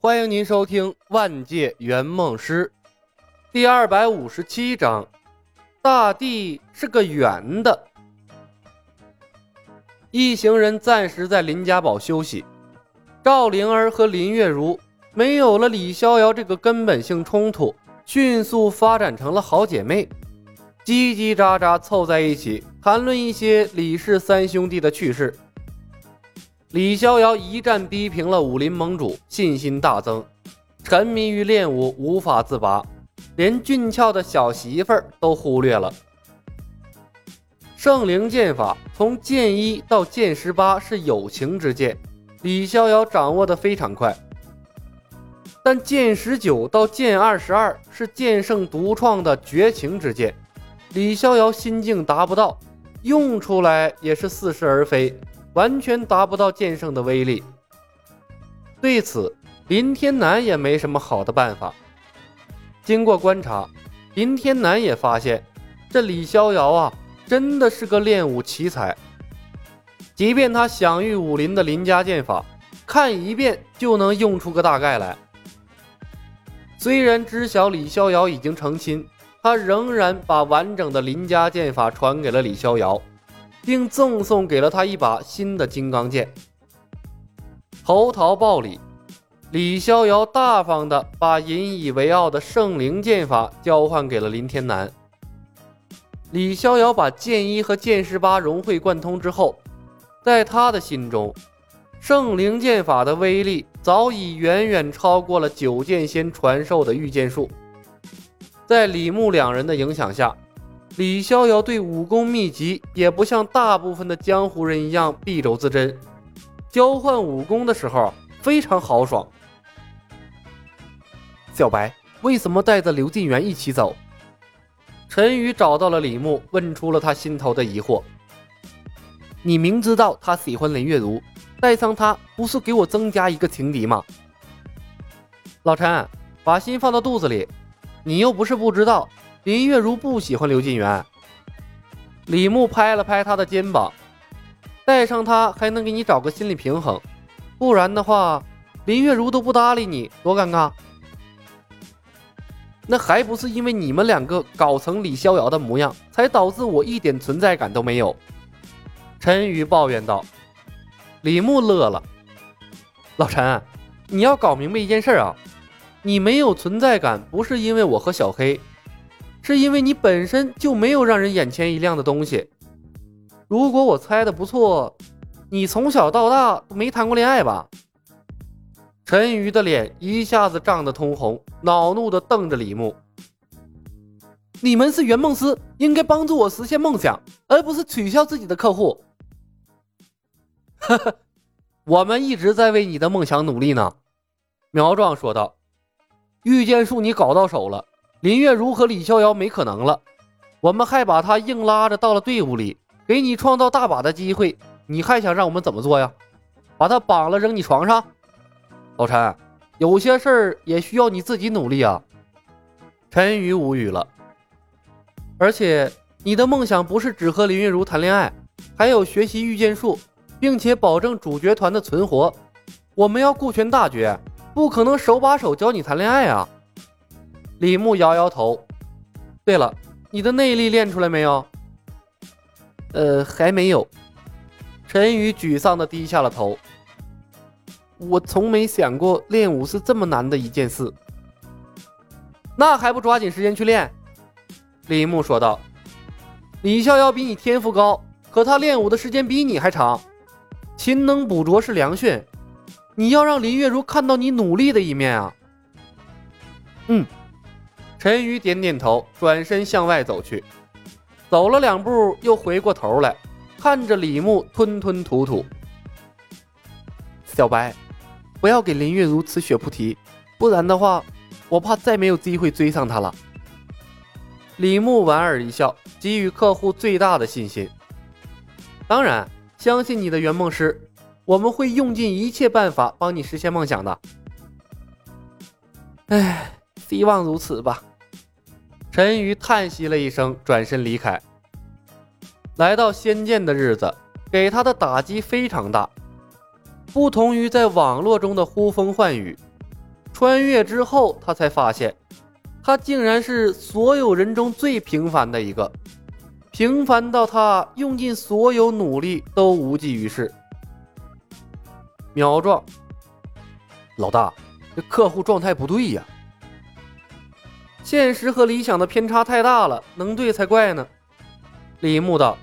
欢迎您收听《万界圆梦师》第二百五十七章：大地是个圆的。一行人暂时在林家堡休息。赵灵儿和林月如没有了李逍遥这个根本性冲突，迅速发展成了好姐妹，叽叽喳喳凑在一起谈论一些李氏三兄弟的趣事。李逍遥一战逼平了武林盟主，信心大增，沉迷于练武无法自拔，连俊俏的小媳妇儿都忽略了。圣灵剑法从剑一到剑十八是友情之剑，李逍遥掌握的非常快。但剑十九到剑二十二是剑圣独创的绝情之剑，李逍遥心境达不到，用出来也是似是而非。完全达不到剑圣的威力。对此，林天南也没什么好的办法。经过观察，林天南也发现，这李逍遥啊，真的是个练武奇才。即便他享誉武林的林家剑法，看一遍就能用出个大概来。虽然知晓李逍遥已经成亲，他仍然把完整的林家剑法传给了李逍遥。并赠送给了他一把新的金刚剑。投桃报李，李逍遥大方的把引以为傲的圣灵剑法交换给了林天南。李逍遥把剑一和剑十八融会贯通之后，在他的心中，圣灵剑法的威力早已远远超过了九剑仙传授的御剑术。在李牧两人的影响下。李逍遥对武功秘籍也不像大部分的江湖人一样敝帚自珍，交换武功的时候非常豪爽。小白为什么带着刘晋元一起走？陈宇找到了李牧，问出了他心头的疑惑。你明知道他喜欢林月如，带上他不是给我增加一个情敌吗？老陈，把心放到肚子里，你又不是不知道。林月如不喜欢刘晋元。李牧拍了拍他的肩膀，带上他还能给你找个心理平衡，不然的话，林月如都不搭理你，多尴尬。那还不是因为你们两个搞成李逍遥的模样，才导致我一点存在感都没有。陈宇抱怨道。李牧乐了，老陈，你要搞明白一件事啊，你没有存在感，不是因为我和小黑。是因为你本身就没有让人眼前一亮的东西。如果我猜的不错，你从小到大都没谈过恋爱吧？陈宇的脸一下子涨得通红，恼怒地瞪着李牧：“你们是圆梦师，应该帮助我实现梦想，而不是取笑自己的客户。”呵呵，我们一直在为你的梦想努力呢。”苗壮说道，“御剑术你搞到手了。”林月如和李逍遥没可能了，我们还把他硬拉着到了队伍里，给你创造大把的机会，你还想让我们怎么做呀？把他绑了扔你床上？老陈，有些事儿也需要你自己努力啊。陈宇无语了。而且你的梦想不是只和林月如谈恋爱，还有学习御剑术，并且保证主角团的存活。我们要顾全大局，不可能手把手教你谈恋爱啊。李牧摇摇头。对了，你的内力练出来没有？呃，还没有。陈宇沮丧的低下了头。我从没想过练武是这么难的一件事。那还不抓紧时间去练？李牧说道。李逍遥比你天赋高，可他练武的时间比你还长。勤能补拙是良训，你要让林月如看到你努力的一面啊。嗯。陈宇点点头，转身向外走去。走了两步，又回过头来，看着李牧吞吞吐吐：“小白，不要给林月如吃血菩提，不然的话，我怕再没有机会追上她了。”李牧莞尔一笑，给予客户最大的信心：“当然，相信你的圆梦师，我们会用尽一切办法帮你实现梦想的。”唉，希望如此吧。陈鱼叹息了一声，转身离开。来到仙剑的日子，给他的打击非常大。不同于在网络中的呼风唤雨，穿越之后，他才发现，他竟然是所有人中最平凡的一个，平凡到他用尽所有努力都无济于事。苗壮，老大，这客户状态不对呀，现实和理想的偏差太大了，能对才怪呢。李牧道。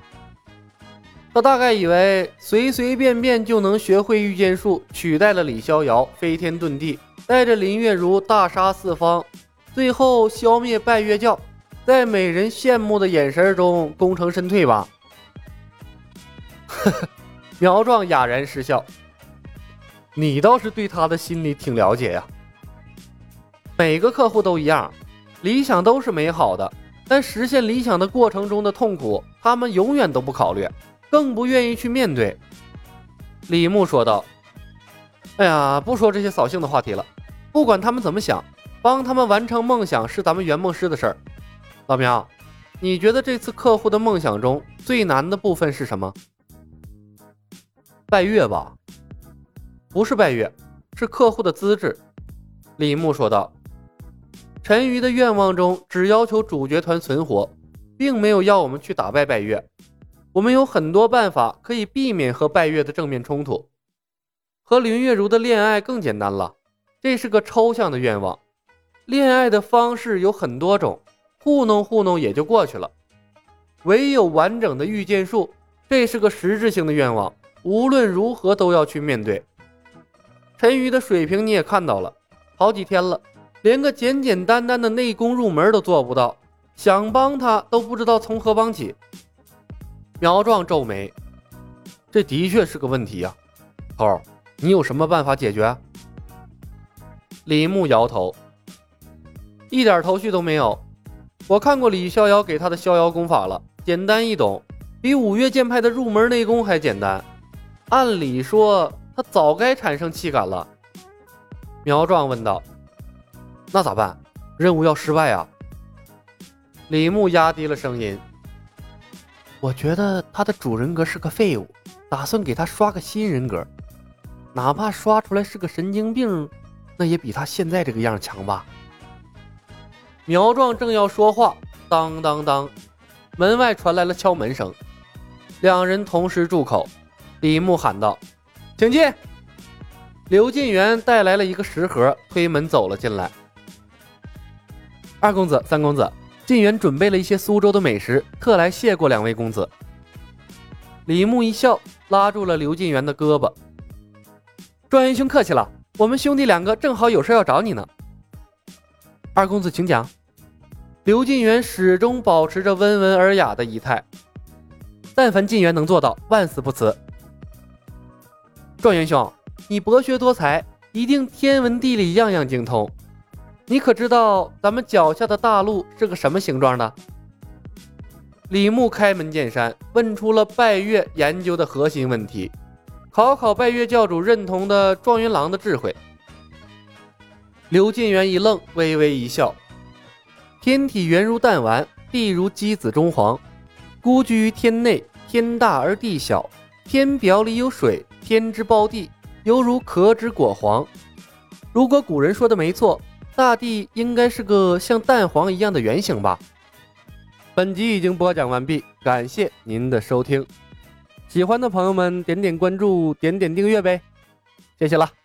他大概以为随随便便就能学会御剑术，取代了李逍遥，飞天遁地，带着林月如大杀四方，最后消灭拜月教，在美人羡慕的眼神中功成身退吧。呵呵，苗壮哑然失笑。你倒是对他的心理挺了解呀。每个客户都一样，理想都是美好的，但实现理想的过程中的痛苦，他们永远都不考虑。更不愿意去面对，李牧说道：“哎呀，不说这些扫兴的话题了。不管他们怎么想，帮他们完成梦想是咱们圆梦师的事儿。老苗，你觉得这次客户的梦想中最难的部分是什么？拜月吧？不是拜月，是客户的资质。”李牧说道：“陈鱼的愿望中只要求主角团存活，并没有要我们去打败拜月。”我们有很多办法可以避免和拜月的正面冲突，和林月如的恋爱更简单了。这是个抽象的愿望，恋爱的方式有很多种，糊弄糊弄也就过去了。唯有完整的御剑术，这是个实质性的愿望，无论如何都要去面对。陈鱼的水平你也看到了，好几天了，连个简简单单的内功入门都做不到，想帮他都不知道从何帮起。苗壮皱眉，这的确是个问题呀，头儿，你有什么办法解决？李牧摇头，一点头绪都没有。我看过李逍遥给他的逍遥功法了，简单易懂，比五岳剑派的入门内功还简单。按理说他早该产生气感了。苗壮问道：“那咋办？任务要失败啊？”李牧压低了声音。我觉得他的主人格是个废物，打算给他刷个新人格，哪怕刷出来是个神经病，那也比他现在这个样强吧。苗壮正要说话，当当当，门外传来了敲门声，两人同时住口。李牧喊道：“请进。”刘进元带来了一个食盒，推门走了进来。二公子，三公子。晋元准备了一些苏州的美食，特来谢过两位公子。李牧一笑，拉住了刘晋元的胳膊：“状元兄客气了，我们兄弟两个正好有事要找你呢。”二公子请讲。刘晋元始终保持着温文尔雅的仪态，但凡晋元能做到，万死不辞。状元兄，你博学多才，一定天文地理样样精通。你可知道咱们脚下的大陆是个什么形状的？李牧开门见山，问出了拜月研究的核心问题，考考拜月教主认同的状元郎的智慧。刘进元一愣，微微一笑：“天体圆如弹丸，地如鸡子中黄，孤居于天内，天大而地小，天表里有水，天之胞地，犹如壳之果黄。如果古人说的没错。”大地应该是个像蛋黄一样的圆形吧。本集已经播讲完毕，感谢您的收听。喜欢的朋友们点点关注，点点订阅呗，谢谢了。